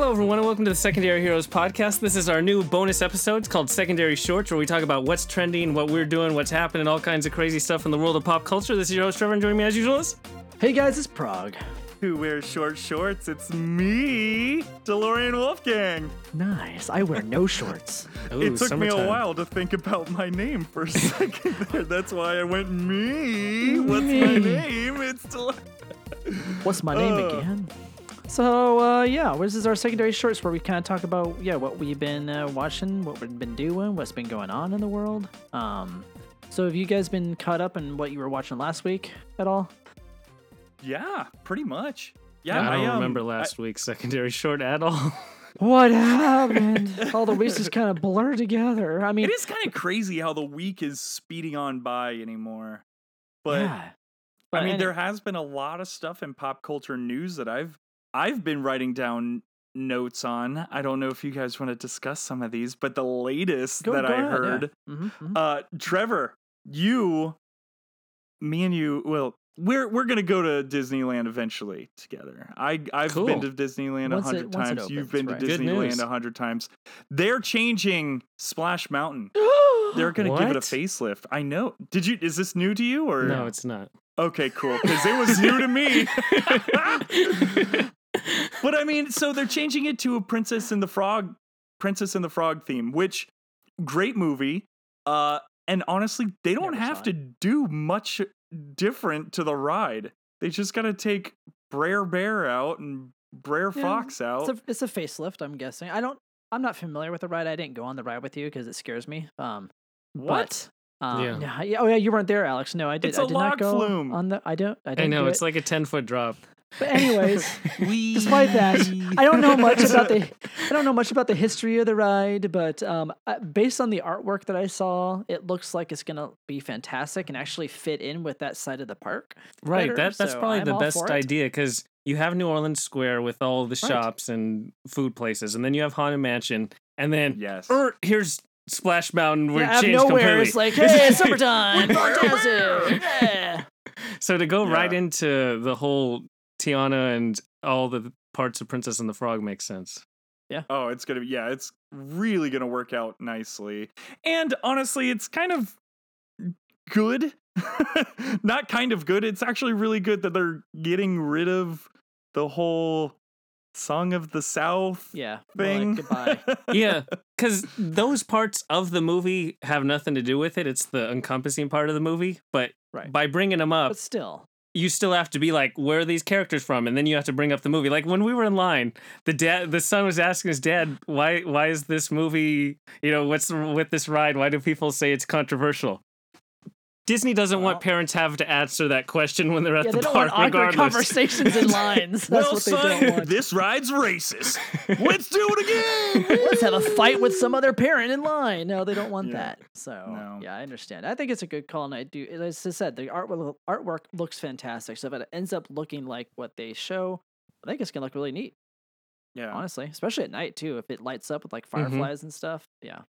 Hello, everyone, and welcome to the Secondary Heroes podcast. This is our new bonus episode. It's called Secondary Shorts, where we talk about what's trending, what we're doing, what's happening, all kinds of crazy stuff in the world of pop culture. This is your host, Trevor, and joining me as usual is. Hey guys, it's Prague. Who wears short shorts? It's me, DeLorean Wolfgang. Nice. I wear no shorts. Ooh, it took me a while to think about my name for a second there. That's why I went me. What's my name? It's Del- What's my name Uh. again? So uh, yeah, this is our secondary shorts where we kind of talk about yeah what we've been uh, watching, what we've been doing, what's been going on in the world. Um, so have you guys been caught up in what you were watching last week at all? Yeah, pretty much. Yeah, I don't um, remember I- last week's secondary short at all. What happened? all the weeks just kind of blur together. I mean, it is kind of crazy how the week is speeding on by anymore. But yeah. I mean, any- there has been a lot of stuff in pop culture news that I've I've been writing down notes on. I don't know if you guys want to discuss some of these, but the latest Go- that go I ahead, yeah. heard, Mhm, mhm. uh, Trevor, you, me and you, well, we're we're gonna go to Disneyland eventually together. I I've Cool. been to Disneyland a hundred times. You've been right. to Disneyland a hundred times. They're changing Splash Mountain. They're gonna give it a facelift. I know. Did you? Is this new to you or no, it's not. Okay, cool. Because it was new to me. but I mean, so they're changing it to a Princess and the Frog, Princess and the Frog theme, which great movie. Uh, and honestly, they don't Never have to do much different to the ride. They just got to take Brer Bear out and Brer Yeah, Fox out. It's a, it's a facelift, I'm guessing. I don't. I'm not familiar with the ride. I didn't go on the ride with you because it scares me. Um, what? But, um, Yeah. yeah. yeah. Oh yeah, you weren't there, Alex. No, I did. It's I a did log not go flume. on the. I don't. I I didn't know, do it's it. like a 10 foot drop. But anyways, We- despite that, I don't know much about the. I don't know much about the history of the ride, but um, uh, based on the artwork that I saw, it looks like it's gonna be fantastic and actually fit in with that side of the park. Right, better, that, that's so probably I'm the best idea because you have New Orleans Square with all the Right. shops and food places, and then you have Haunted Mansion, and then Yes. er, here's Splash Mountain where Yeah, it out of changed nowhere, completely. it's like, hey, it's summertime, We're fantastic, yeah. So to go right into the whole Tiana and all the parts of Princess and the Frog makes sense. Yeah. Oh, it's gonna be yeah, it's really gonna work out nicely. And honestly, it's kind of good. Not kind of good. It's actually really good that they're getting rid of the whole Song of the South Yeah. we're like, thing. goodbye. Yeah, because those parts of the movie have nothing to do with it. It's the encompassing part of the movie. But Right. by bringing them up, But still, you still have to be like, where are these characters from? And then you have to bring up the movie. Like when we were in line, the dad, the son was asking his dad, why, why is this movie, you know, what's with this ride? Why do people say it's controversial? Disney doesn't Well- want parents to have to answer that question when they're at yeah, the they don't park, want awkward regardless. conversations in lines. That's well, what they son, don't want. this ride's racist. Let's do it again. Let's have a fight with some other parent in line. No, they don't want Yeah. that. So No. yeah, I understand. I think it's a good call, and I do. As I said, the art artwork looks fantastic. So if it ends up looking like what they show, I think it's gonna look really neat. Yeah. Honestly, especially at night too, if it lights up with like mm-hmm. fireflies and stuff. Yeah.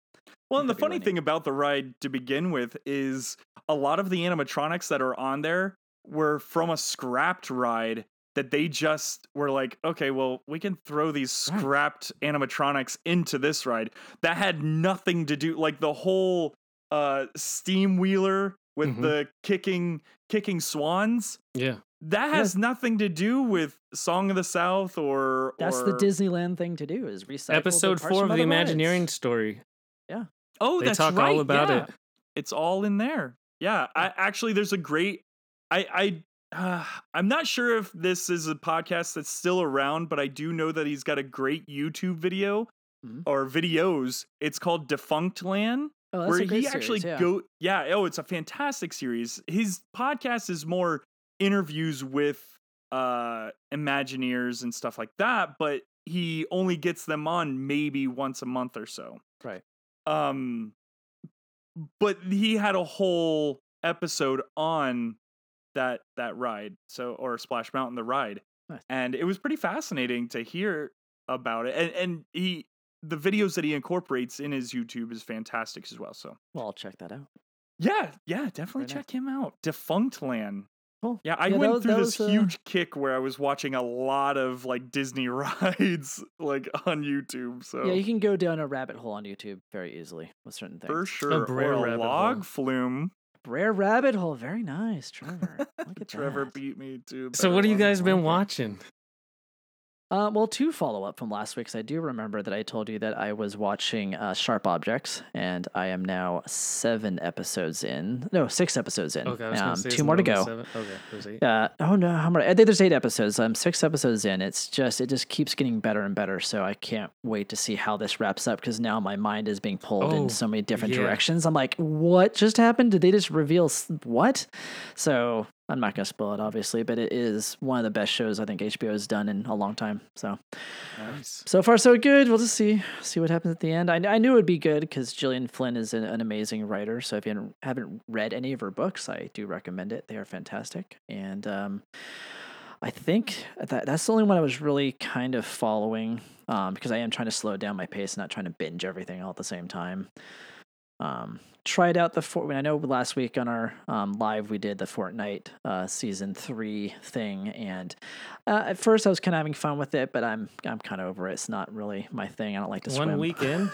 Well, and the funny thing about the ride to begin with is a lot of the animatronics that are on there were from a scrapped ride that they just were like, okay, well, we can throw these scrapped animatronics into this ride. That had nothing to do like the whole uh steam wheeler with Mhm. the kicking kicking swans. Yeah. That has nothing to do with Song of the South or That's the Disneyland thing to do is recycle. the Episode parts four from of the Imagineering rides. Imagineering story. Oh, They that's talk all right. about yeah. it. It's all in there. Yeah, I actually there's a great I I uh, I'm not sure if this is a podcast that's still around, but I do know that he's got a great YouTube video Mhm. or videos. It's called Defunctland, Oh, that's where he actually yeah. go yeah, oh, it's a fantastic series. His podcast is more interviews with uh Imagineers and stuff like that, but he only gets them on maybe once a month or so. Right. Um but he had a whole episode on that that ride. So or Splash Mountain the ride. Nice. And it was pretty fascinating to hear about it. And and he the videos that he incorporates in his YouTube is fantastic as well. So Well, I'll check that out. yeah, yeah, definitely nice. check him out. Defunctland. Cool. Yeah, I Yeah, went was- through this was, uh, huge kick where I was watching a lot of like Disney rides like on YouTube. So Yeah, you can go down a rabbit hole on YouTube very easily with certain things. for sure, Brer or a rabbit log hole. flume. Rare rabbit hole, very nice, Trevor. Look at Trevor that. beat me too. So what have you guys been watching? Uh, well, to follow up from last week, 'cause I do remember that I told you that I was watching uh, Sharp Objects, and I am now seven episodes in. No, six episodes in. Okay, um, two more to go. seven? Okay, there's eight. Uh, oh no, how many? I think there's eight episodes. I'm six episodes in. It's just it just keeps getting better and better. So I can't wait to see how this wraps up because now my mind is being pulled Oh, in so many different yeah. directions. I'm like, what just happened? Did they just reveal s- what? So I'm not gonna spoil it, obviously, but it is one of the best shows I think HBO has done in a long time. So Nice. so far so good. We'll just see see what happens at the end. I, I knew it would be good because Gillian Flynn is an, an amazing writer. So if you haven't- haven't read any of her books, I do recommend it. They are fantastic, and um, I think that that's the only one I was really kind of following um, because I am trying to slow down my pace, not trying to binge everything all at the same time. Um, tried out the Fort. I know last week on our um, live we did the Fortnite uh, season three thing, and uh, at first I was kind of having fun with it, but I'm I'm kind of over it. It's not really my thing. I don't like to One swim. week in.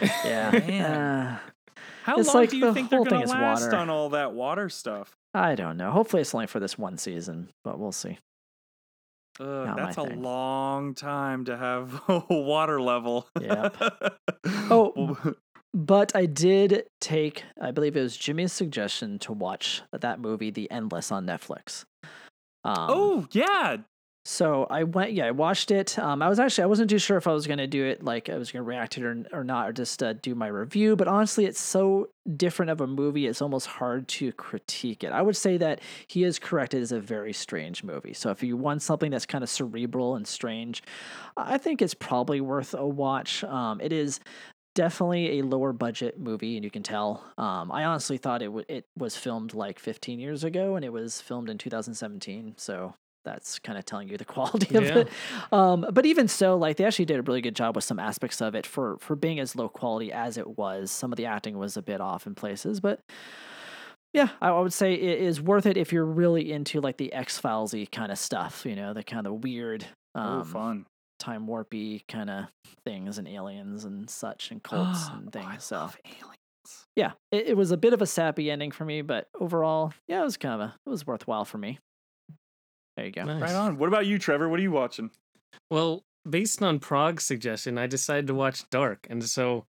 yeah. Uh, How It's long like do you the think they're whole thing gonna is last water. on all that water stuff? I don't know. Hopefully it's only for this one season, but we'll see. Uh, that's a thing. long time to have a water level. Yep. Oh, Well, But I did take, I believe it was Jimmy's suggestion to watch that movie, The Endless, on Netflix. Um, oh yeah, So I went, yeah, I watched it. Um, I was actually, I wasn't too sure if I was going to do it, like I was going to react to it or, or not, or just uh, do my review. But honestly, it's so different of a movie, it's almost hard to critique it. I would say that he is correct. It is a very strange movie. So if you want something that's kind of cerebral and strange, I think it's probably worth a watch. Um, it is definitely a lower budget movie, and you can tell. Um, I honestly thought it w- it was filmed like 15 years ago, and it was filmed in 2017. So that's kind of telling you the quality of Yeah. it. Um, but even so, like they actually did a really good job with some aspects of it for for being as low quality as it was. Some of the acting was a bit off in places, but yeah, I would say it is worth it if you're really into like the X Filesy kind of stuff. You know, the kind of weird. Um, oh fun. Time warpy kind of things and aliens and such and cults and Oh, things. I so love aliens. yeah, it, it was a bit of a sappy ending for me, but overall, yeah, it was kind of a it was worthwhile for me. There you go. Nice. Right on. What about you, Trevor? What are you watching? Well, based on Prague's suggestion, I decided to watch Dark. And so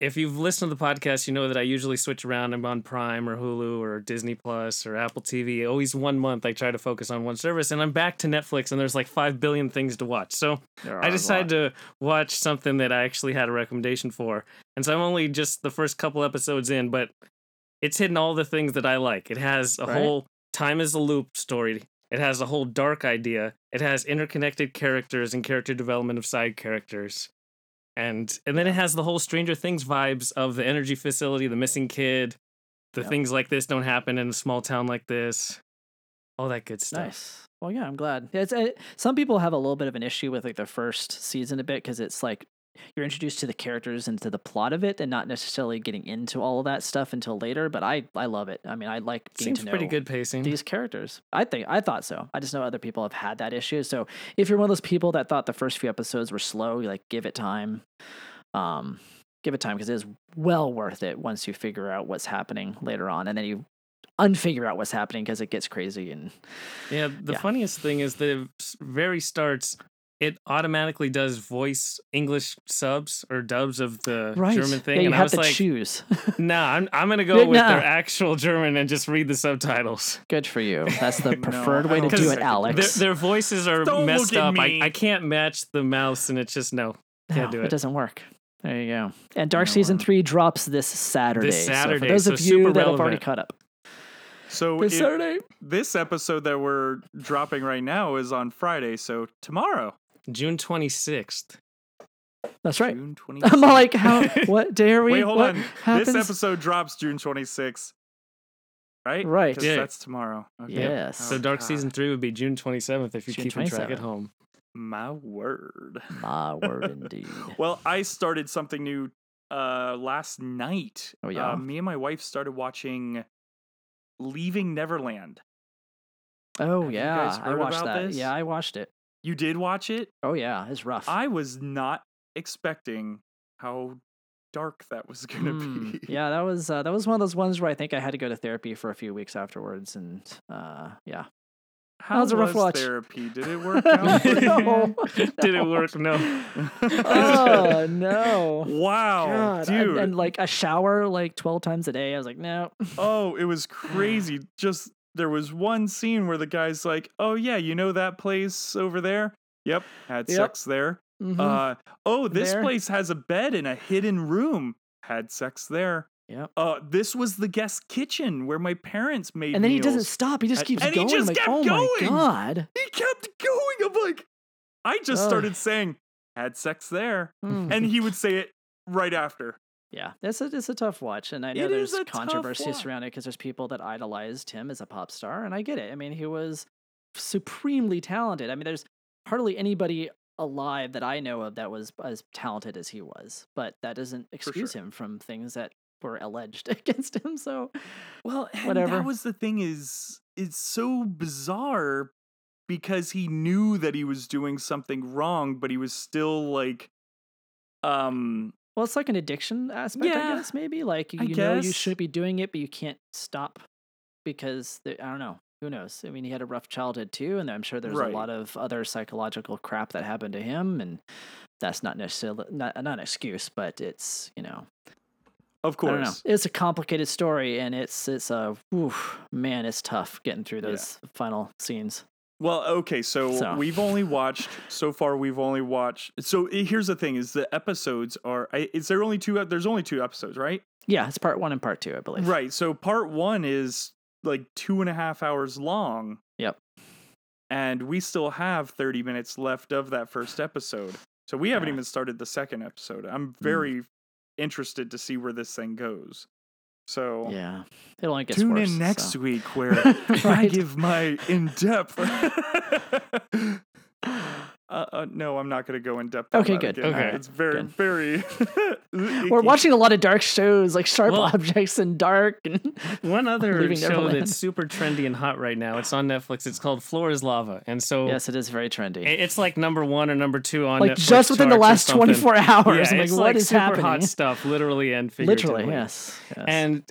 if you've listened to the podcast, you know that I usually switch around. I'm on Prime or Hulu or Disney Plus or Apple TV. Always one month I try to focus on one service and I'm back to Netflix and there's like 5 billion things to watch. So I decided to watch something that I actually had a recommendation for. And so I'm only just the first couple episodes in, but it's hitting all the things that I like. It has a Right. whole time is a loop story. It has a whole dark idea. It has interconnected characters and character development of side characters. And and then it has the whole Stranger Things vibes of the energy facility, the missing kid, the Yep. things like this don't happen in a small town like this. All that good stuff. Nice. Well, yeah, I'm glad. It's, uh, some people have a little bit of an issue with like the first season a bit because it's like you're introduced to the characters and to the plot of it, and not necessarily getting into all of that stuff until later. But I, I love it. I mean, I like getting Seems to know pretty good pacing. these characters. I think I thought so. I just know other people have had that issue. So if you're one of those people that thought the first few episodes were slow, you like give it time. Um, give it time because it is well worth it once you figure out what's happening later on, and then you unfigure out what's happening because it gets crazy and Yeah, the Yeah. funniest thing is the very starts. It automatically does voice English subs or dubs of the right. German thing, Yeah, you and I have was to like, choose. "Nah, I'm I'm gonna go Yeah, with nah. their actual German and just read the subtitles." Good for you. That's the preferred I way to don't do think it, I could do Alex. Their, their voices are Don't messed up. I, me. I can't match the mouse, and it's just no. Can't No, do It it. doesn't work. There you go. And Dark No, Season uh, 3 drops this Saturday. So Saturday, for those so of super you that have already relevant. caught up. So This it- Saturday. this episode that we're dropping right now is on Friday. So tomorrow, June 26th. That's right. June 26th. I'm like, how? What day are we? Wait, hold what on. Happens? This episode drops June 26th. Right? Right. 'Cause Yeah. That's tomorrow. Okay. Yes. So Oh, Dark God. Season 3 would be June 27th if you're June keeping track at home. My word. My word, indeed. Well, I started something new uh last night. Oh, yeah? Uh, me and my wife started watching Leaving Neverland. Oh Have you yeah, guys I watched about that. this? Yeah, I watched it. You did watch it? Oh yeah, it's rough. I was not expecting how dark that was going to Mm, be. yeah, that was uh, that was one of those ones where I think I had to go to therapy for a few weeks afterwards, and uh, yeah, How was a rough watch. therapy? Did it work out? for you? No. Did it work? No. oh no, wow, God, and- dude. and, like a shower like twelve times a day. I was like, no, oh, it was crazy. Just there was one scene where the guy's like, "Oh yeah, you know that place over there? Yep, had Yep. sex there. Mhm. Uh, oh, this There. place has a bed in a hidden room. Had sex there. Yep. Uh, this was the guest kitchen where my parents made. and then he doesn't stop. He just keeps and he just like, kept oh going. my god. He kept going. I'm like, I just Ugh. started saying, "Had sex there," Mm. and he would say it right after. Yeah, it's a it's a tough watch, and I know It there's controversy surrounding it because there's people that idolized him as a pop star, and I get it. I mean, he was supremely talented. I mean, there's hardly anybody alive that I know of that was as talented as he was, but that doesn't excuse him from things that were alleged against him. So, Well, and Whatever. that was the thing is it's so bizarre because he knew that he was doing something wrong, but he was still like um well, it's like an addiction aspect, Yeah, I guess. Maybe like you know you should be doing it, but you can't stop because the, I don't know. Who knows? I mean, he had a rough childhood too, and I'm sure there's Right. a lot of other psychological crap that happened to him, and that's not necessarily not, not an excuse, but it's you know of I don't know. course. It's a complicated story, and it's it's a oof, man, it's tough getting through Yeah. those final scenes. Well, okay, so, So. we've only watched so far we've only watched So here's the thing is the episodes are is there only two there's only two episodes, right? Yeah, it's part one and part two, I believe. Right. So part 1 is like two and a half hours long. Yep. And we still have 30 minutes left of that first episode. So we haven't even started the second episode. I'm Mm. very interested to see where this thing goes. So Yeah, it only gets tune worse. in next so. week where I give my in depth. Uh, uh, no, I'm not going to go in depth. on Okay, that good. again. Okay. it's very, Good. very. We're watching a lot of dark shows, like sharp Well- objects and dark. And One other show Neverland. that's super trendy and hot right now. It's on Netflix. It's called Floor is Lava, and so yes, it is very trendy. it's like number one or number two on like Netflix just within the last 24 hours. Yeah, I'm like, it's what like is super happening? hot stuff, literally and figuratively. Literally, yes. yes. And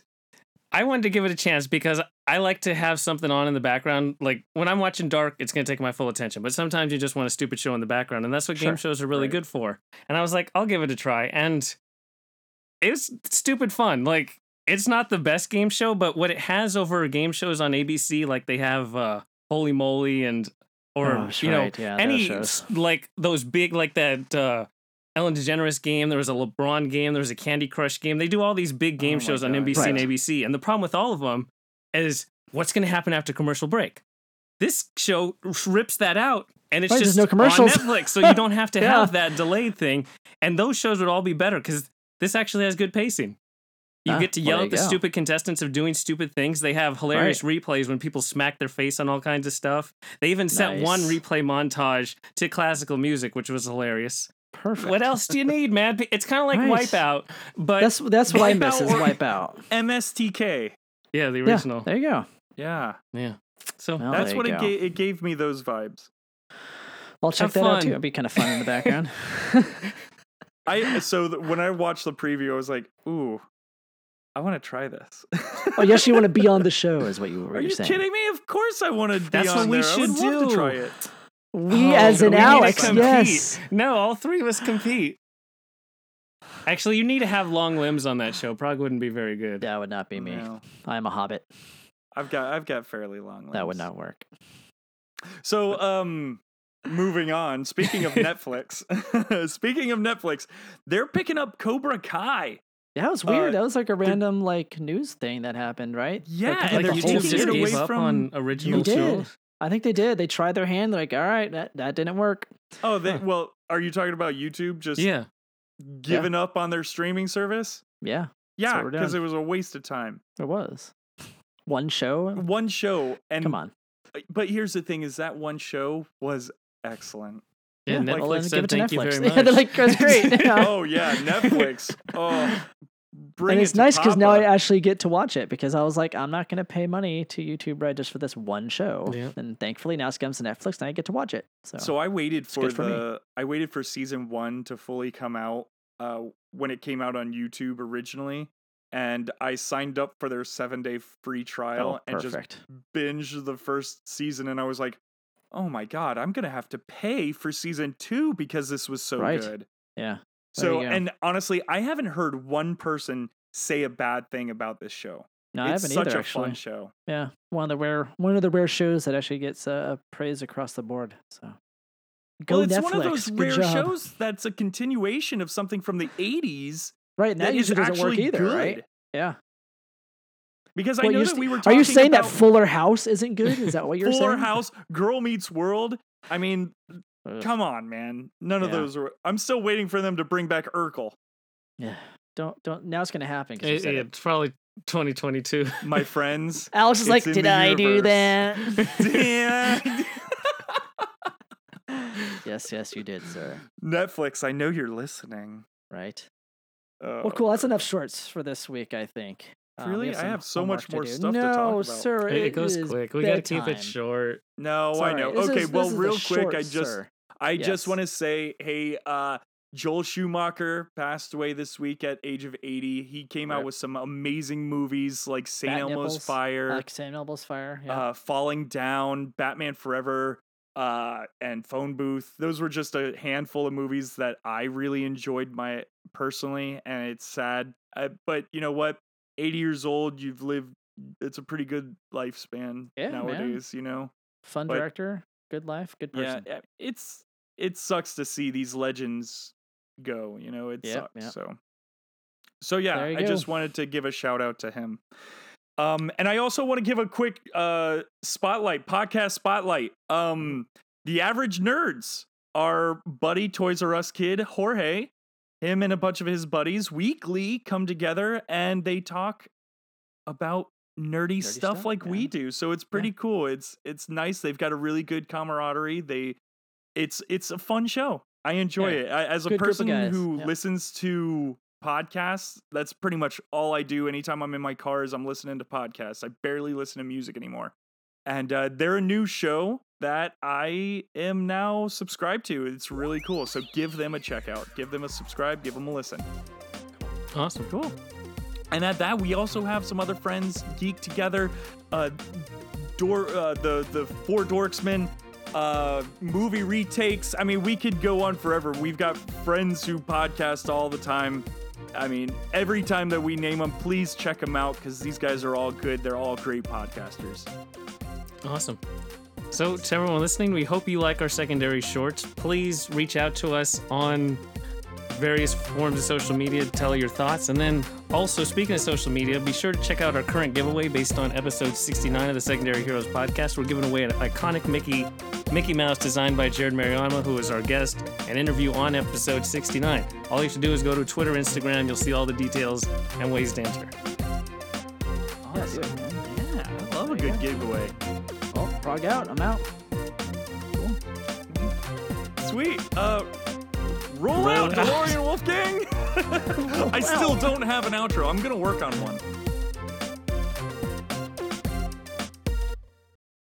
I wanted to give it a chance because I like to have something on in the background. Like when I'm watching Dark, it's going to take my full attention. But sometimes you just want a stupid show in the background, and that's what game shows are really Right. good for. And I was like, I'll give it a try, and it's stupid fun. Like it's not the best game show, but what it has over game shows on ABC, like they have uh, Holey Moley and or Oh, you know right, yeah, any like those big like that. Uh, Ellen DeGeneres game. There was a LeBron game. There was a Candy Crush game. They do all these big game Oh shows on. NBC and ABC. And the problem with all of them is what's going to happen after commercial break. This show rips that out, and it's Right, just no commercials. on Netflix, so you don't have to Yeah. have that delayed thing. And those shows would all be better because this actually has good pacing. You Ah, get to yell at the go. stupid contestants of doing stupid things. They have hilarious replays when people smack their face on all kinds of stuff. They even sent one replay montage to classical music, which was hilarious. Perfect. What else do you need, man? It's kind of like Nice. Wipeout, but That's that's what I miss Wipeout is Wipeout. MSTK. yeah, the Yeah, original. there you go. Yeah, Yeah. So Well, that's what it go. gave. It gave me those vibes. I'll check Have that out too. It'd be kind of fun in the background. I so th- when I watched the preview, I was like, "Ooh, I want to try this." oh, yes, you want to be on the show, is what you were Are you saying. kidding me? Of course, I want to be That's on what we there. I would should love to do. try it. We, Oh, as we in need Alex, compete. yes. No, all three of us compete. Actually, you need to have long limbs on that show. Probably wouldn't be very good. That would not be me. No. I'm a hobbit. I've got I've got fairly long. That would not work. So, um, moving on. Speaking of Netflix, speaking of Netflix, they're picking up Cobra Kai. That was weird. Uh, that was like a random like news thing that happened, right? Yeah, Like, I and think they're the whole taking it away gave up from on original They did. shows. I think they did. They tried their hand. They're like, all right, that, that didn't work. Oh, they, Huh. well, are you talking about YouTube just Yeah. giving up on their streaming service? Yeah, Yeah, because it was a waste of time. it was. One show. One show, and Come on. But here's the thing: is that one show was excellent. Yeah, Yeah, Netflix well, said give it to thank you Netflix. very Yeah, they're like, that's great. Oh yeah, Netflix. Oh, bring and it it's to nice because now I actually get to watch it because I was like, I'm not going to pay money to YouTube Red just for this one show. Yeah. And thankfully now it comes to Netflix and I get to watch it. So, So I waited for good for me. the I waited for season one to fully come out uh, when it came out on YouTube originally, and I signed up for their seven day free trial oh, and just binged the first season, and I was like, oh my god, I'm gonna have to pay for season two because this was so Right. good. Yeah. So and honestly, I haven't heard one person say a bad thing about this show. No, I it's haven't such either, a actually. fun show. Yeah. One of the rare one of the rare shows that actually gets uh, praise across the board. So go well, it's Netflix. one of those Good rare job. shows that's a continuation of something from the 80s Right. And that, that usually doesn't work either, good. right? Yeah. Because I know that we were Are you saying that Fuller House isn't good? Is that what you're Fuller saying? Fuller House, Girl Meets World. I mean, Ugh. come on, man. None of those were. I'm still waiting for them to bring back Urkel, Yeah. Don't don't now it's gonna happen. 'cause you It- said it. it's probably 2022. my friends. Alex is like, did the I do that? Yeah. yes, yes, you did, sir. Netflix, I know you're listening. Right. Oh, Well, cool. That's enough shorts for this week, I think. Um, we Really? I have so much more do. stuff to no, talk about. sir. It, it goes is quick. We got to keep it short. No, It's I know. This okay, is- well, this is the real quick, I just sir. I just want to say, hey, uh, Joel Schumacher passed away this week at age of 80. He came out with some amazing movies like St. Bat Elmo's Nipples, Fire, like St. Elmo's Fire. Yeah. uh, Falling Down, Batman Forever, uh, and Phone Booth. Those were just a handful of movies that I really enjoyed my personally, and it's sad. Uh, but you know what? 80 years old, you've lived. It's a pretty good lifespan Yeah, man. nowadays. You know. Fun but- director, good life, good person. Yeah, it's it sucks to see these legends go. You know, it Yep, sucks. yep. So, so yeah, I just wanted to give a shout out to him. Um, and I also want to give a quick uh spotlight, podcast spotlight. Um, the average nerds, our buddy Toys R Us kid Jorge, him and a bunch of his buddies weekly come together and they talk about nerdy, stuff, stuff, like we do. So it's pretty cool. It's it's nice. They've got a really good camaraderie. They it's it's a fun show. I enjoy Yeah. it. I, as a Good person who yeah. listens to podcasts, that's pretty much all I do. Anytime I'm in my car, is I'm listening to podcasts. I barely listen to music anymore. And uh, they're a new show that I am now subscribed to. It's really cool. So give them a check out. Give them a subscribe. Give them a listen. Awesome. Cool. And at that, we also have some other friends geek together. Uh, Dor- uh, the the four dorksmen uh, movie retakes. I mean, we could go on forever. We've got friends who podcast all the time. I mean, every time that we name them, please check them out because these guys are all good. They're all great podcasters. Awesome. So, to everyone listening, we hope you like our secondary shorts. Please reach out to us on various forms of social media to tell your thoughts. And then, also, speaking of social media, be sure to check out our current giveaway based on episode 69 of the Secondary Heroes podcast. We're giving away an iconic Mickey Mickey Mouse designed by Jared Mariama, who is our guest, an interview on episode 69. All you have to do is go to Twitter, Instagram. You'll see all the details and ways to enter. Yeah, do it, man. Yeah, I love a good giveaway. Frog out. I'm out. Sweet. Uh, roll, Roll out, out. DeLorean Wolfgang. I still don't have an outro. I'm gonna work on one.